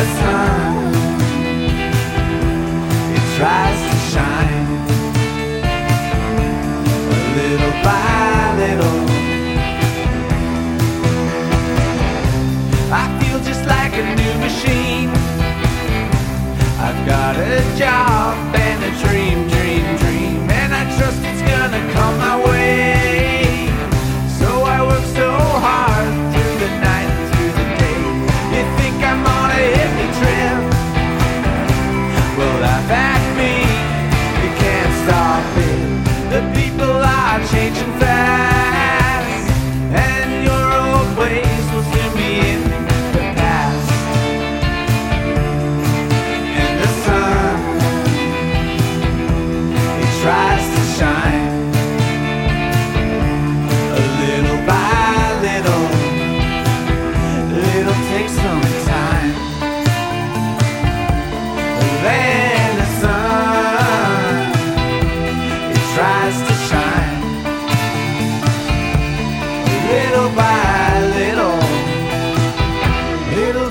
the sun. It tries to shine little by little. I feel just like a new machine. I've got a job and a dream. laugh at me. You can't stop me. The people are changing fast.